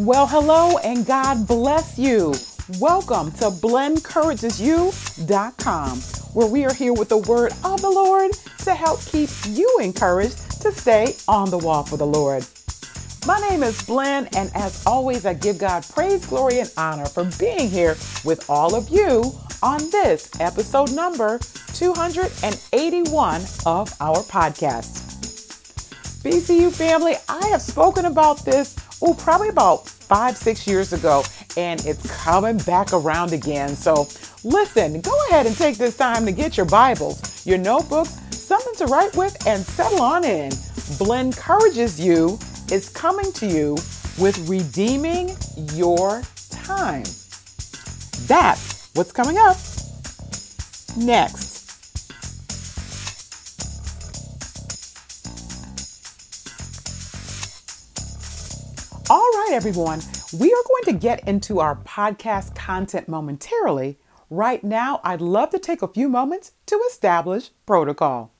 Well, hello and God bless you. Welcome to BlenCouragesYou.com, where we are here with the word of the Lord to help keep you encouraged to stay on the wall for the Lord. My name is Blen, and as always, I give God praise, glory, and honor for being here with all of you on this episode number 281 of our podcast. BCU family, I have spoken about this, oh, probably about five, six years ago, and it's coming back around again. So listen, go ahead and take this time to get your Bibles, your notebooks, something to write with, and settle on in. Blen encourages you is coming to you with redeeming your time. That's what's coming up next. Right, everyone, we are going to get into our podcast content momentarily. Right now, I'd love to take a few moments to establish protocol.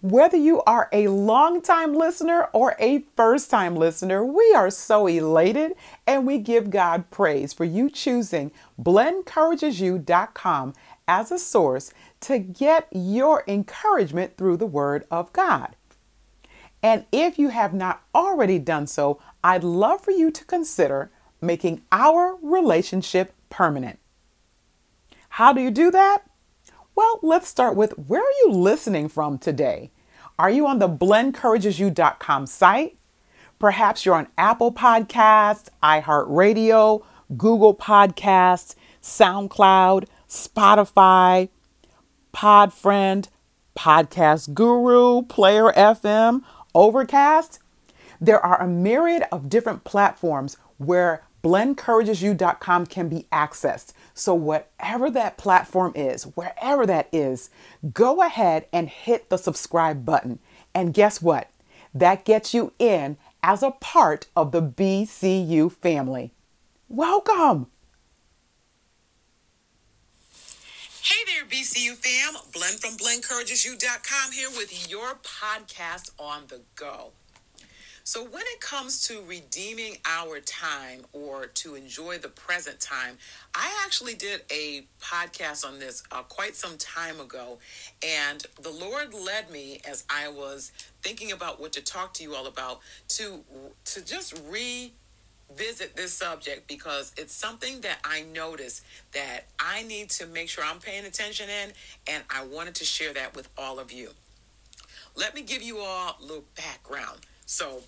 Whether you are a long-time listener or a first time listener, we are so elated and we give God praise for you choosing BlenCouragesYou.com as a source to get your encouragement through the Word of God. And if you have not already done so, I'd love for you to consider making our relationship permanent. How do you do that? Well, let's start with where are you listening from today? Are you on the BlenCouragesYou.com site? Perhaps you're on Apple Podcasts, iHeartRadio, Google Podcasts, SoundCloud, Spotify, Podfriend, Podcast Guru, Player FM, Overcast. There are a myriad of different platforms where BlenCouragesYou.com can be accessed. So, whatever that platform is, wherever that is, go ahead and hit the subscribe button. And guess what? That gets you in as a part of the BCU family. Welcome. Hey there, BCU fam. Blen from BlenCouragesYou.com here with your podcast on the go. So, when it comes to redeeming our time or to enjoy the present time, I actually did a podcast on this uh, quite some time ago. And the Lord led me as I was thinking about what to talk to you all about to, to just revisit this subject because it's something that I noticed that I need to make sure I'm paying attention in. And I wanted to share that with all of you. Let me give you all a little background. So,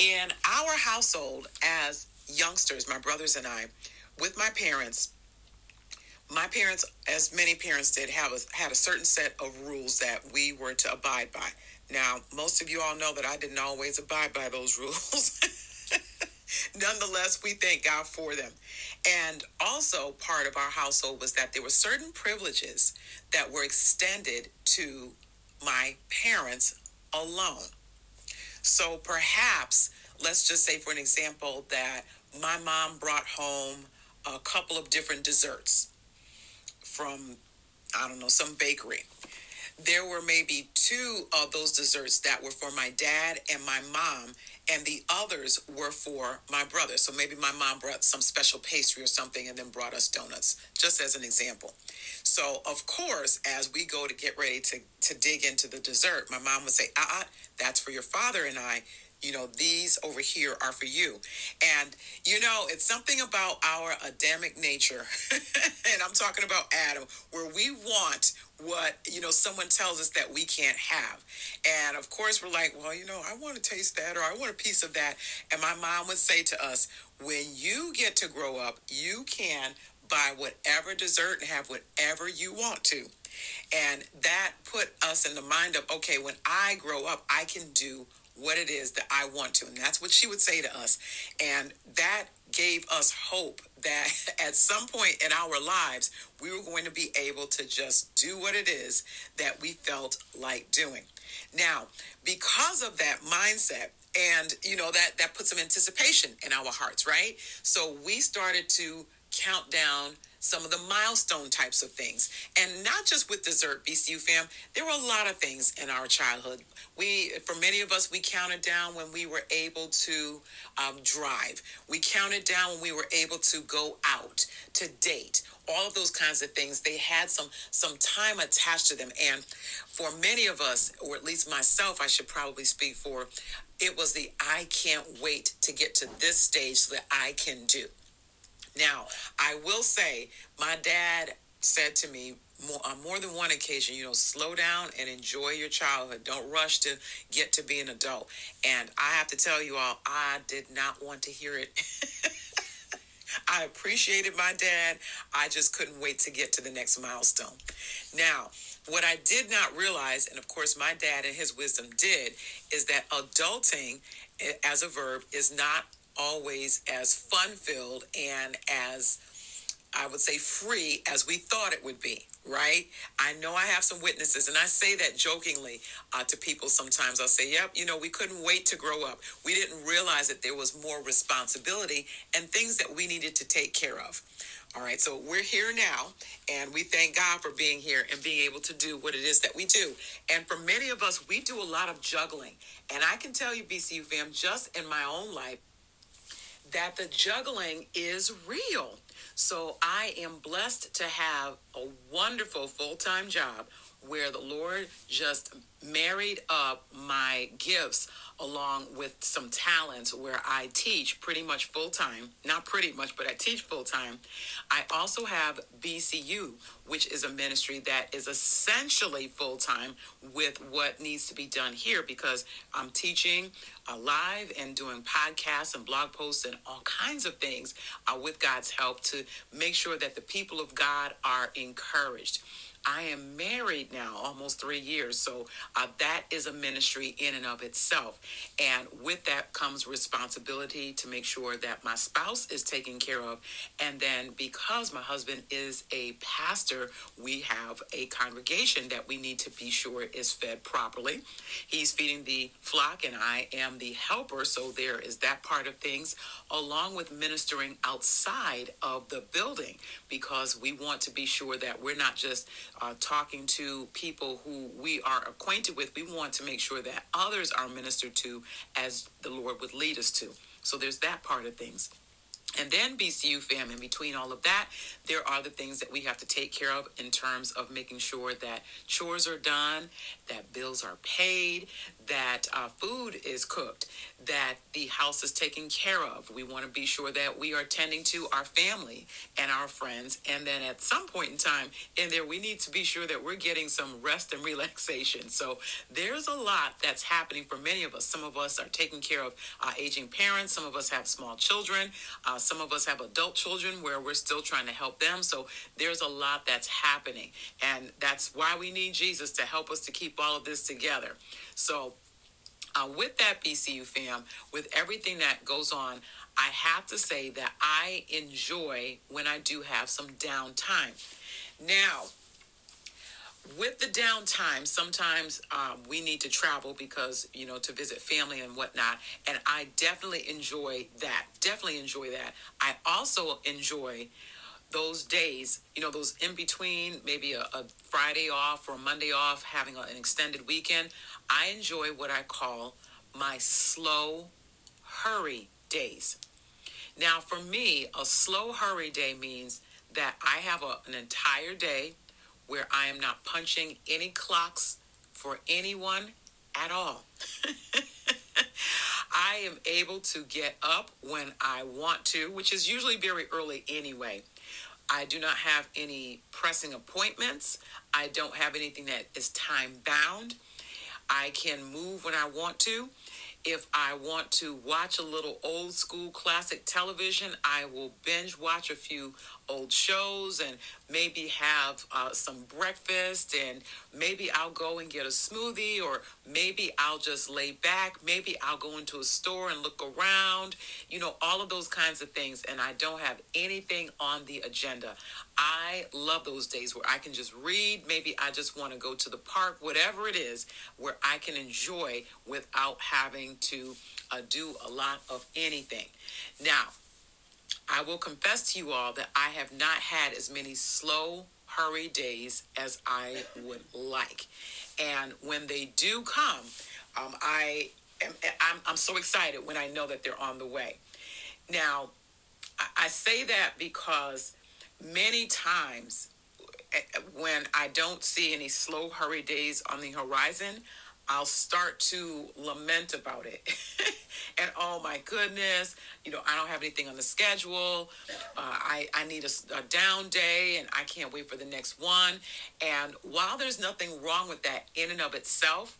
in our household, as youngsters, my brothers and I, with my parents, my parents, as many parents did, have a, had a certain set of rules that we were to abide by. Now, most of you all know that I didn't always abide by those rules. Nonetheless, we thank God for them. And also, part of our household was that there were certain privileges that were extended to my parents alone. So perhaps, let's just say, for an example, that my mom brought home a couple of different desserts from, I don't know, some bakery. There were maybe two of those desserts that were for my dad and my mom, and the others were for my brother. So maybe my mom brought some special pastry or something and then brought us donuts, just as an example. So, of course, as we go to get ready to, to dig into the dessert, my mom would say, ah, uh-uh, that's for your father and I. You know, these over here are for you. And, you know, it's something about our Adamic nature, and I'm talking about Adam, where we want what, you know, someone tells us that we can't have. And of course, we're like, well, you know, I want to taste that or I want a piece of that. And my mom would say to us, when you get to grow up, you can buy whatever dessert and have whatever you want to. And that put us in the mind of, okay, when I grow up, I can do what it is that I want to. And that's what she would say to us. And that gave us hope that at some point in our lives, we were going to be able to just do what it is that we felt like doing. Now, because of that mindset, and you know that that put some anticipation in our hearts right so we started to count down some of the milestone types of things. And not just with dessert, BCU fam, there were a lot of things in our childhood We, for many of us, we counted down when we were able to um, drive. We counted down when we were able to go out to date. All of those kinds of things. They had some some time attached to them, and for many of us, or at least myself, I should probably speak for, it was the I can't wait to get to this stage that I can do. Now, I will say, my dad said to me more, on more than one occasion, you know, slow down and enjoy your childhood. Don't rush to get to be an adult. And I have to tell you all, I did not want to hear it. I appreciated my dad. I just couldn't wait to get to the next milestone. Now, what I did not realize, and of course my dad and his wisdom did, is that adulting eh, as a verb is not always as fun filled and as I would say free as we thought it would be, right? I know I have some witnesses, and I say that jokingly uh, to people sometimes. I'll say, yep, you know, we couldn't wait to grow up. We didn't realize that there was more responsibility and things that we needed to take care of. All right, so we're here now, and we thank God for being here and being able to do what it is that we do. And for many of us, we do a lot of juggling. And I can tell you, BCU fam, just in my own life, that the juggling is real. So I am blessed to have a wonderful full time job where the Lord just married up my gifts along with some talents where I teach pretty much full time. Not pretty much, but I teach full time. I also have BCU, which is a ministry that is essentially full time with what needs to be done here because I'm teaching uh, live and doing podcasts and blog posts and all kinds of things uh, with God's help to make sure that the people of God are encouraged. I am married now almost three years. So uh, that is a ministry in and of itself. And with that comes responsibility to make sure that my spouse is taken care of. And then because my husband is a pastor, we have a congregation that we need to be sure is fed properly. He's feeding the flock, and I am the helper. So there is that part of things, along with ministering outside of the building, because we want to be sure that we're not just uh, talking to people who we are acquainted with, we want to make sure that others are ministered to as the Lord would lead us to. So there's that part of things. And then BCU fam, in between all of that, there are the things that we have to take care of in terms of making sure that chores are done, that bills are paid, that uh, food is cooked, that the house is taken care of. We want to be sure that we are tending to our family and our friends. And then at some point in time in there, we need to be sure that we're getting some rest and relaxation. So there's a lot that's happening for many of us. Some of us are taking care of uh, aging parents, some of us have small children. Uh, some of us have adult children where we're still trying to help them. So there's a lot that's happening. And that's why we need Jesus to help us to keep all of this together. So, uh, with that BCU fam, with everything that goes on, I have to say that I enjoy when I do have some downtime. Now, with the downtime, sometimes um, we need to travel because, you know, to visit family and whatnot. And I definitely enjoy that. Definitely enjoy that. I also enjoy those days, you know, those in between, maybe a, a Friday off or a Monday off, having a, an extended weekend. I enjoy what I call my slow hurry days. Now, for me, a slow hurry day means that I have a, an entire day where I am not punching any clocks for anyone at all. I am able to get up when I want to, which is usually very early anyway. I do not have any pressing appointments. I don't have anything that is time bound. I can move when I want to. If I want to watch a little old school classic television, I will binge watch a few old shows and maybe have uh, some breakfast and maybe I'll go and get a smoothie or maybe I'll just lay back. Maybe I'll go into a store and look around, you know, all of those kinds of things. And I don't have anything on the agenda. I love those days where I can just read. Maybe I just want to go to the park, whatever it is, where I can enjoy without having to uh, do a lot of anything. Now, I will confess to you all that I have not had as many slow, hurry days as I would like. And when they do come, Um, I am, I'm, I'm so excited when I know that they're on the way. Now, I, say that because many times eh, when I don't see any slow hurry days on the horizon, I'll start to lament about it. and oh my goodness, you know, I don't have anything on the schedule. Uh, I, I need a, a down day and I can't wait for the next one. And while there's nothing wrong with that in and of itself,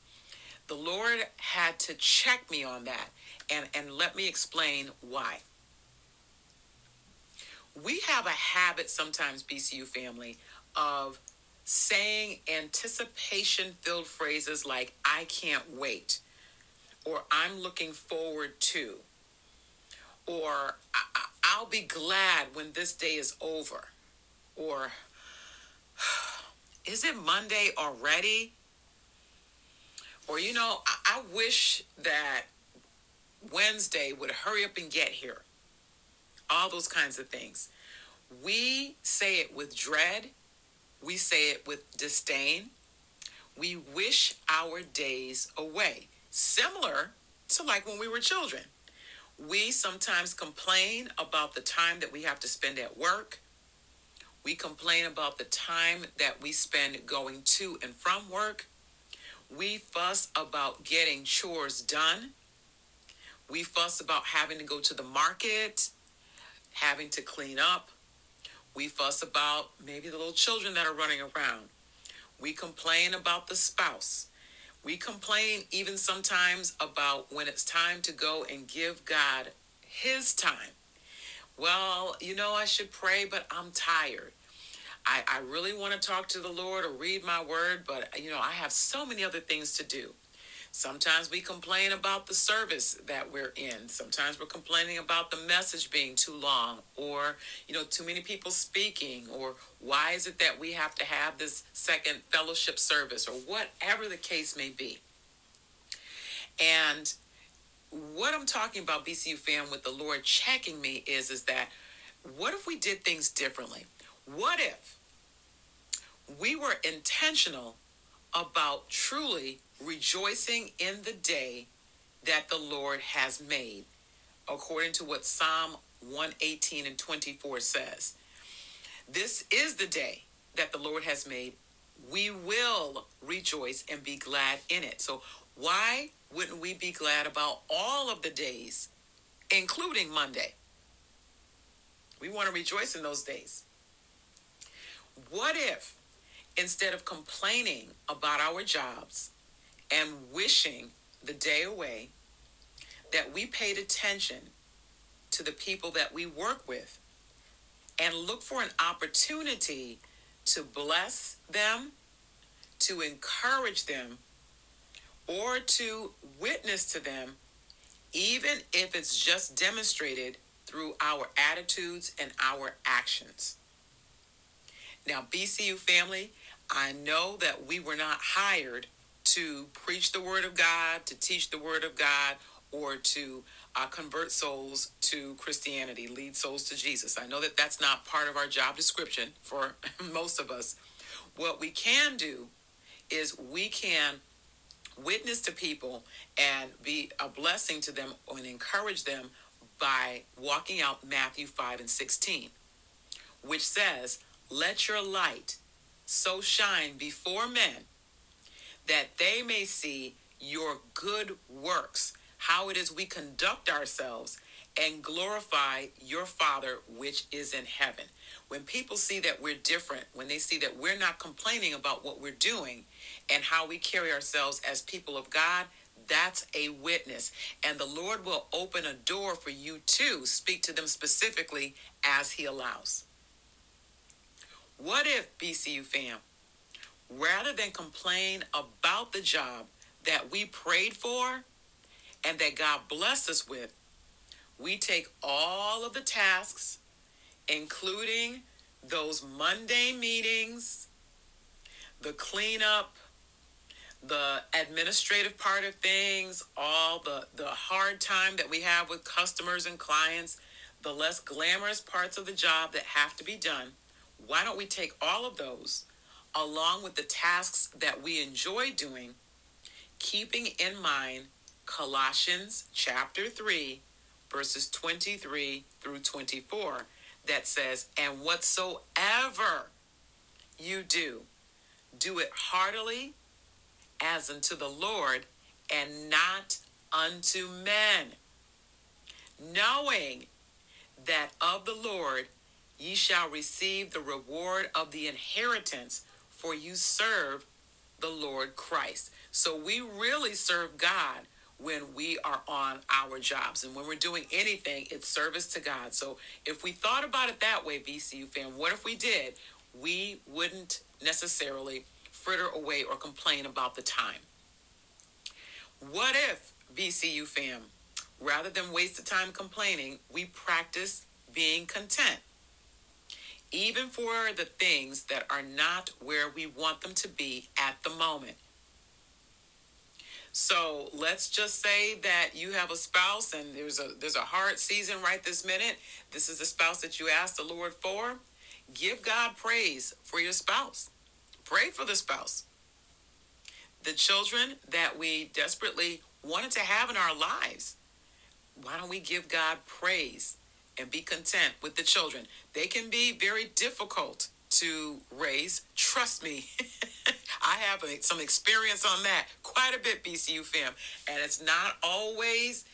the Lord had to check me on that and, and let me explain why. We have a habit sometimes, BCU family, of saying anticipation filled phrases like, I can't wait, or I'm looking forward to, or I- will be glad when this day is over, or is it Monday already? Or, you know, I, I wish that Wednesday would hurry up and get here. All those kinds of things. We say it with dread we say it with disdain. We wish our days away, similar to like when we were children. We sometimes complain about the time that we have to spend at work. We complain about the time that we spend going to and from work. We fuss about getting chores done. We fuss about having to go to the market, having to clean up, we fuss about maybe the little children that are running around. We complain about the spouse. We complain even sometimes about when it's time to go and give God his time. Well, you know, I should pray, but I'm tired. I, I really want to talk to the Lord or read my word, but, you know, I have so many other things to do. Sometimes we complain about the service that we're in. Sometimes we're complaining about the message being too long or, you know, too many people speaking or why is it that we have to have this second fellowship service or whatever the case may be. And what I'm talking about BCU fam with the Lord checking me is is that what if we did things differently? What if we were intentional about truly rejoicing in the day that the Lord has made, according to what Psalm 118 and 24 says. This is the day that the Lord has made. We will rejoice and be glad in it. So, why wouldn't we be glad about all of the days, including Monday? We want to rejoice in those days. What if, instead of complaining about our jobs, and wishing the day away that we paid attention to the people that we work with and look for an opportunity to bless them, to encourage them, or to witness to them, even if it's just demonstrated through our attitudes and our actions. Now, BCU family, I know that we were not hired to preach the word of God, to teach the word of God, or to uh, convert souls to Christianity, lead souls to Jesus. I know that that's not part of our job description for most of us. What we can do is we can witness to people and be a blessing to them and encourage them by walking out Matthew 5 and 16, which says, Let your light so shine before men that they may see your good works, how it is we conduct ourselves, and glorify your Father which is in heaven. When people see that we're different, when they see that we're not complaining about what we're doing and how we carry ourselves as people of God, that's a witness. And the Lord will open a door for you to speak to them specifically as He allows. What if, BCU fam, rather than complain about the job that we prayed for and that God blessed us with, we take all of the tasks, including those Monday meetings, the cleanup, the administrative part of things, all the, the hard time that we have with customers and clients, the less glamorous parts of the job that have to be done. Why don't we take all of those along with the tasks that we enjoy doing, keeping in mind Colossians chapter 3, verses 23 through 24, that says, And whatsoever you do, do it heartily as unto the Lord and not unto men, knowing that of the Lord ye shall receive the reward of the inheritance, for you serve the Lord Christ. So we really serve God when we are on our jobs. And when we're doing anything, it's service to God. So if we thought about it that way, BCU fam, what if we did? We wouldn't necessarily fritter away or complain about the time. What if, BCU fam, rather than waste the time complaining, we practice being content? Even for the things that are not where we want them to be at the moment. So let's just say that you have a spouse and there's a there's a hard season right this minute. This is the spouse that you asked the Lord for. Give God praise for your spouse. Pray for the spouse. The children that we desperately wanted to have in our lives. Why don't we give God praise and be content with the children? They can be very difficult to raise. Trust me, I have a, some experience on that quite a bit, BCU fam. And it's not always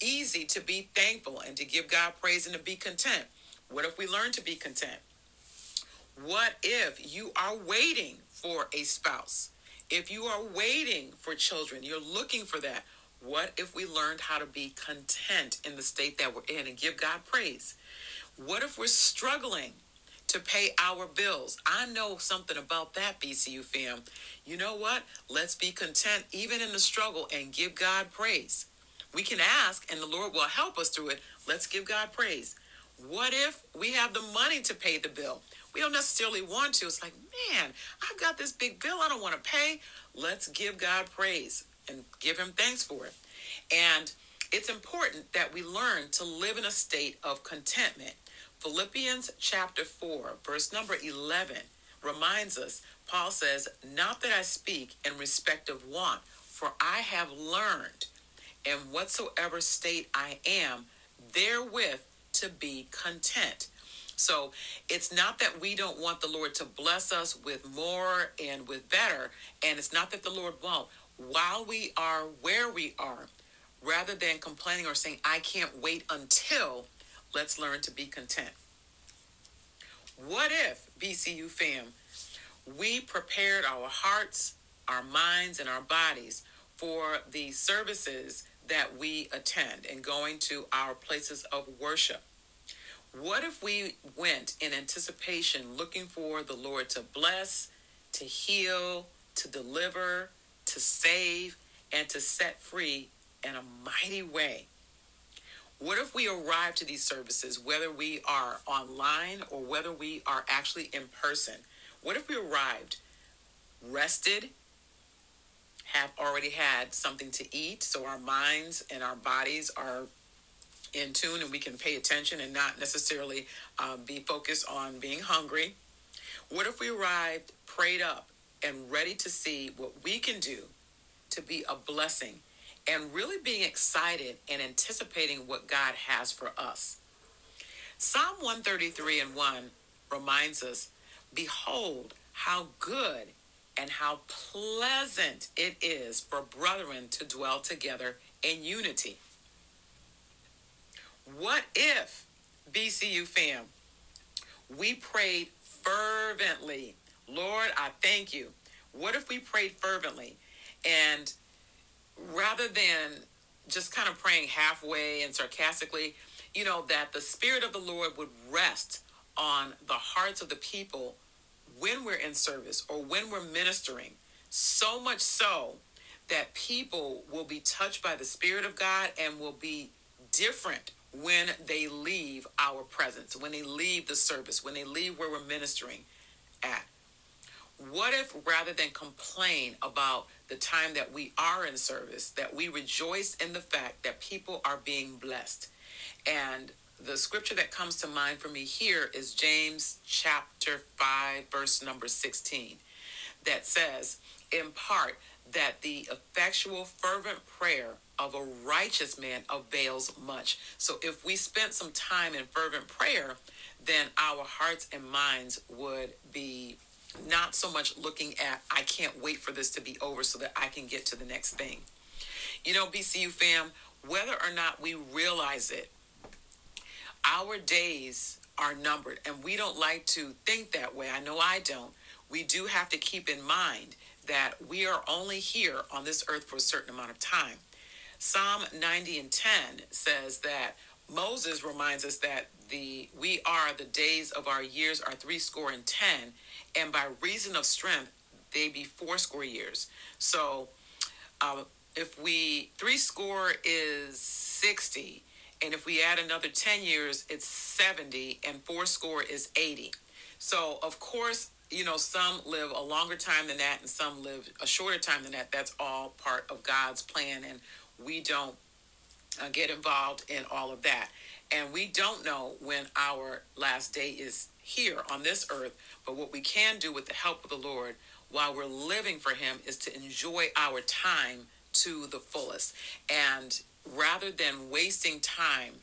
easy to be thankful and to give God praise and to be content. What if we learn to be content? What if you are waiting for a spouse? If you are waiting for children, you're looking for that. What if we learned how to be content in the state that we're in and give God praise? What if we're struggling to pay our bills. I know something about that, BCU fam. You know what? Let's be content even in the struggle and give God praise. We can ask and the Lord will help us through it. Let's give God praise. What if we have the money to pay the bill? We don't necessarily want to. It's like, man, I've got this big bill I don't want to pay. Let's give God praise and give Him thanks for it. And it's important that we learn to live in a state of contentment Philippians chapter 4, verse number 11 reminds us, Paul says, Not that I speak in respect of want, for I have learned in whatsoever state I am, therewith to be content. So it's not that we don't want the Lord to bless us with more and with better, and it's not that the Lord won't. While we are where we are, rather than complaining or saying, I can't wait until Let's learn to be content. What if, BCU fam, we prepared our hearts, our minds, and our bodies for the services that we attend and going to our places of worship? What if we went in anticipation looking for the Lord to bless, to heal, to deliver, to save, and to set free in a mighty way? What if we arrive to these services, whether we are online or whether we are actually in person? What if we arrived rested, have already had something to eat, so our minds and our bodies are in tune and we can pay attention and not necessarily um, be focused on being hungry? What if we arrived prayed up and ready to see what we can do to be a blessing and really being excited and anticipating what God has for us. Psalm 133 and 1 reminds us Behold, how good and how pleasant it is for brethren to dwell together in unity. What if, BCU fam, we prayed fervently? Lord, I thank you. What if we prayed fervently and rather than just kind of praying halfway and sarcastically, you know, that the Spirit of the Lord would rest on the hearts of the people when we're in service or when we're ministering. So much so that people will be touched by the Spirit of God and will be different when they leave our presence, when they leave the service, when they leave where we're ministering at. What if rather than complain about the time that we are in service, that we rejoice in the fact that people are being blessed? And the scripture that comes to mind for me here is James chapter 5, verse number 16, that says, In part, that the effectual, fervent prayer of a righteous man avails much. So if we spent some time in fervent prayer, then our hearts and minds would be not so much looking at, I can't wait for this to be over so that I can get to the next thing. You know, BCU fam, whether or not we realize it, our days are numbered, and we don't like to think that way. I know I don't. We do have to keep in mind that we are only here on this earth for a certain amount of time. Psalm 90 and 10 says that Moses reminds us that the we are the days of our years are three score and ten, and by reason of strength they be four score years. So, uh, if we three score is sixty, and if we add another ten years, it's seventy, and four score is eighty. So, of course, you know, some live a longer time than that, and some live a shorter time than that. That's all part of God's plan, and we don't uh, get involved in all of that. And we don't know when our last day is here on this earth, but what we can do with the help of the Lord while we're living for Him is to enjoy our time to the fullest. And rather than wasting time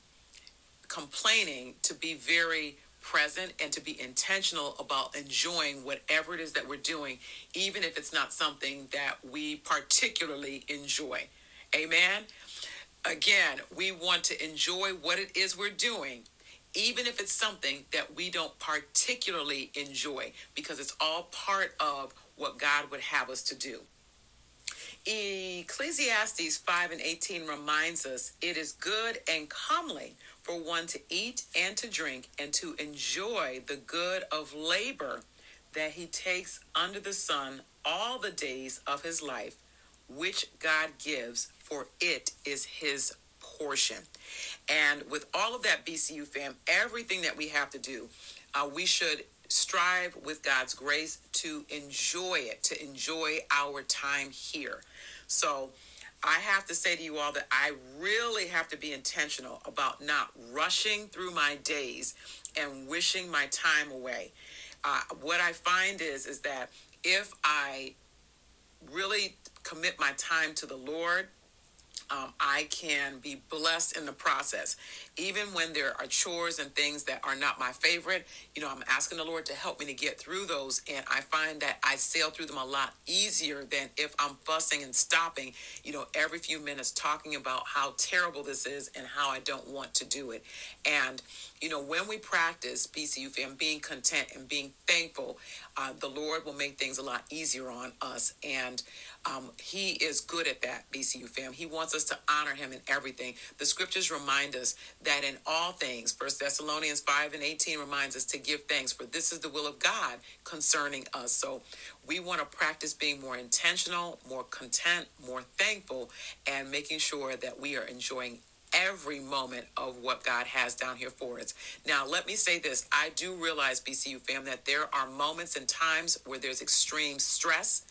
complaining, to be very present and to be intentional about enjoying whatever it is that we're doing, even if it's not something that we particularly enjoy. Amen. Again, we want to enjoy what it is we're doing, even if it's something that we don't particularly enjoy, because it's all part of what God would have us to do. Ecclesiastes 5 and 18 reminds us it is good and comely for one to eat and to drink and to enjoy the good of labor that he takes under the sun all the days of his life, which God gives for it is his portion. And with all of that, BCU fam, everything that we have to do, uh, we should strive with God's grace to enjoy it, to enjoy our time here. So I have to say to you all that I really have to be intentional about not rushing through my days and wishing my time away. Uh, what I find is is that if I really commit my time to the Lord, um, I can be blessed in the process. Even when there are chores and things that are not my favorite, you know, I'm asking the Lord to help me to get through those. And I find that I sail through them a lot easier than if I'm fussing and stopping, you know, every few minutes talking about how terrible this is and how I don't want to do it. And, you know, when we practice BCU fam, being content and being thankful, uh, the Lord will make things a lot easier on us. And um, He is good at that, BCU fam. He wants us to honor Him in everything. The scriptures remind us that in all things, First Thessalonians 5 and 18 reminds us to give thanks, for this is the will of God concerning us. So we want to practice being more intentional, more content, more thankful, and making sure that we are enjoying every moment of what God has down here for us. Now, let me say this I do realize, BCU fam, that there are moments and times where there's extreme stress,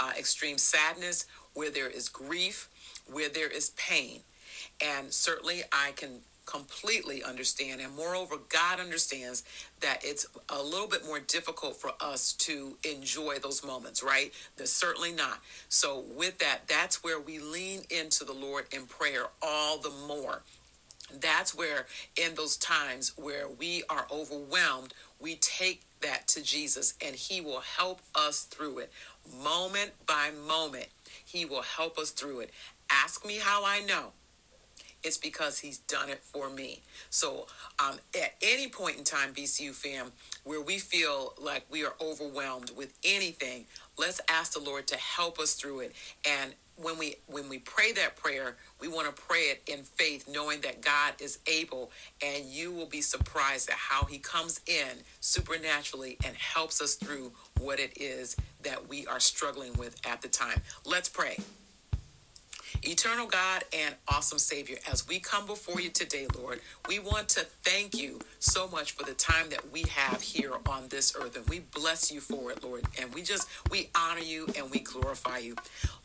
uh, extreme sadness, where there is grief, where there is pain. And certainly I can completely understand. And moreover, God understands that it's a little bit more difficult for us to enjoy those moments, right? They're certainly not. So, with that, that's where we lean into the Lord in prayer all the more. That's where, in those times where we are overwhelmed, we take that to Jesus and He will help us through it moment by moment. He will help us through it. Ask me how I know it's because he's done it for me. So, um, at any point in time, BCU fam, where we feel like we are overwhelmed with anything, let's ask the Lord to help us through it. And when we when we pray that prayer, we want to pray it in faith, knowing that God is able, and you will be surprised at how He comes in supernaturally and helps us through what it is that we are struggling with at the time. Let's pray. Eternal God and awesome Savior, as we come before you today, Lord, we want to thank you so much for the time that we have here on this earth. And we bless you for it, Lord. And we just, we honor you and we glorify you.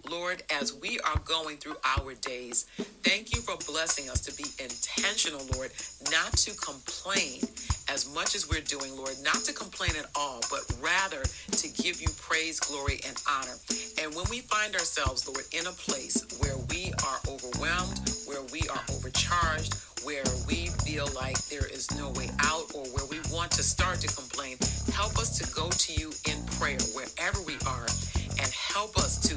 Lord, as we are going through our days, thank you for blessing us to be intentional, Lord, not to complain as much as we're doing, Lord, not to complain at all, but rather to give you praise, glory, and honor. And when we find ourselves, Lord, in a place where we are overwhelmed, where we are overcharged, where we feel like there is no way out, or where we want to start to complain, help us to go to you in prayer wherever we are and help us to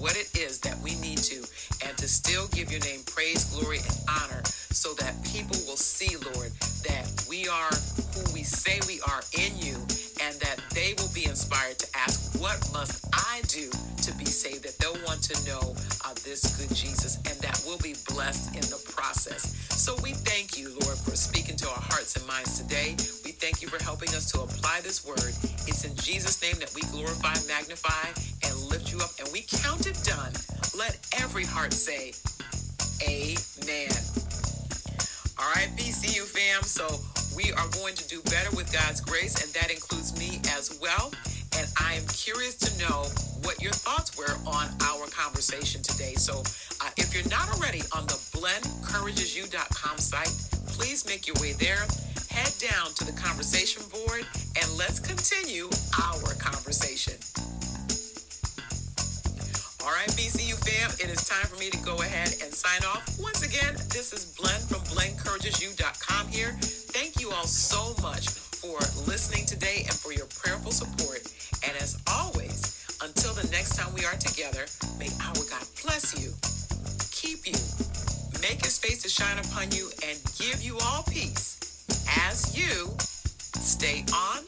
what it is that we need to and to still give your name praise, glory, and honor so that people will see, Lord, that we are who we say we are in you and that they will be inspired to ask, What must I do to be saved? That they'll want to know uh, this good Jesus and that we'll be blessed in the process. So we thank you, Lord, for speaking to our hearts and minds today. We thank you for helping us to apply this word. It's in Jesus' name that we glorify, magnify, up. And we count it done. Let every heart say, Amen. All right, BCU fam. So we are going to do better with God's grace, and that includes me as well. And I am curious to know what your thoughts were on our conversation today. So uh, if you're not already on the blenencouragesyou.com site, please make your way there. Head down to the conversation board and let's continue our conversation. All right, BCU fam, it is time for me to go ahead and sign off. Once again, this is Blen from blenencouragesyou.com here. Thank you all so much for listening today and for your prayerful support. And as always, until the next time we are together, may our God bless you, keep you, make his face to shine upon you, and give you all peace as you stay on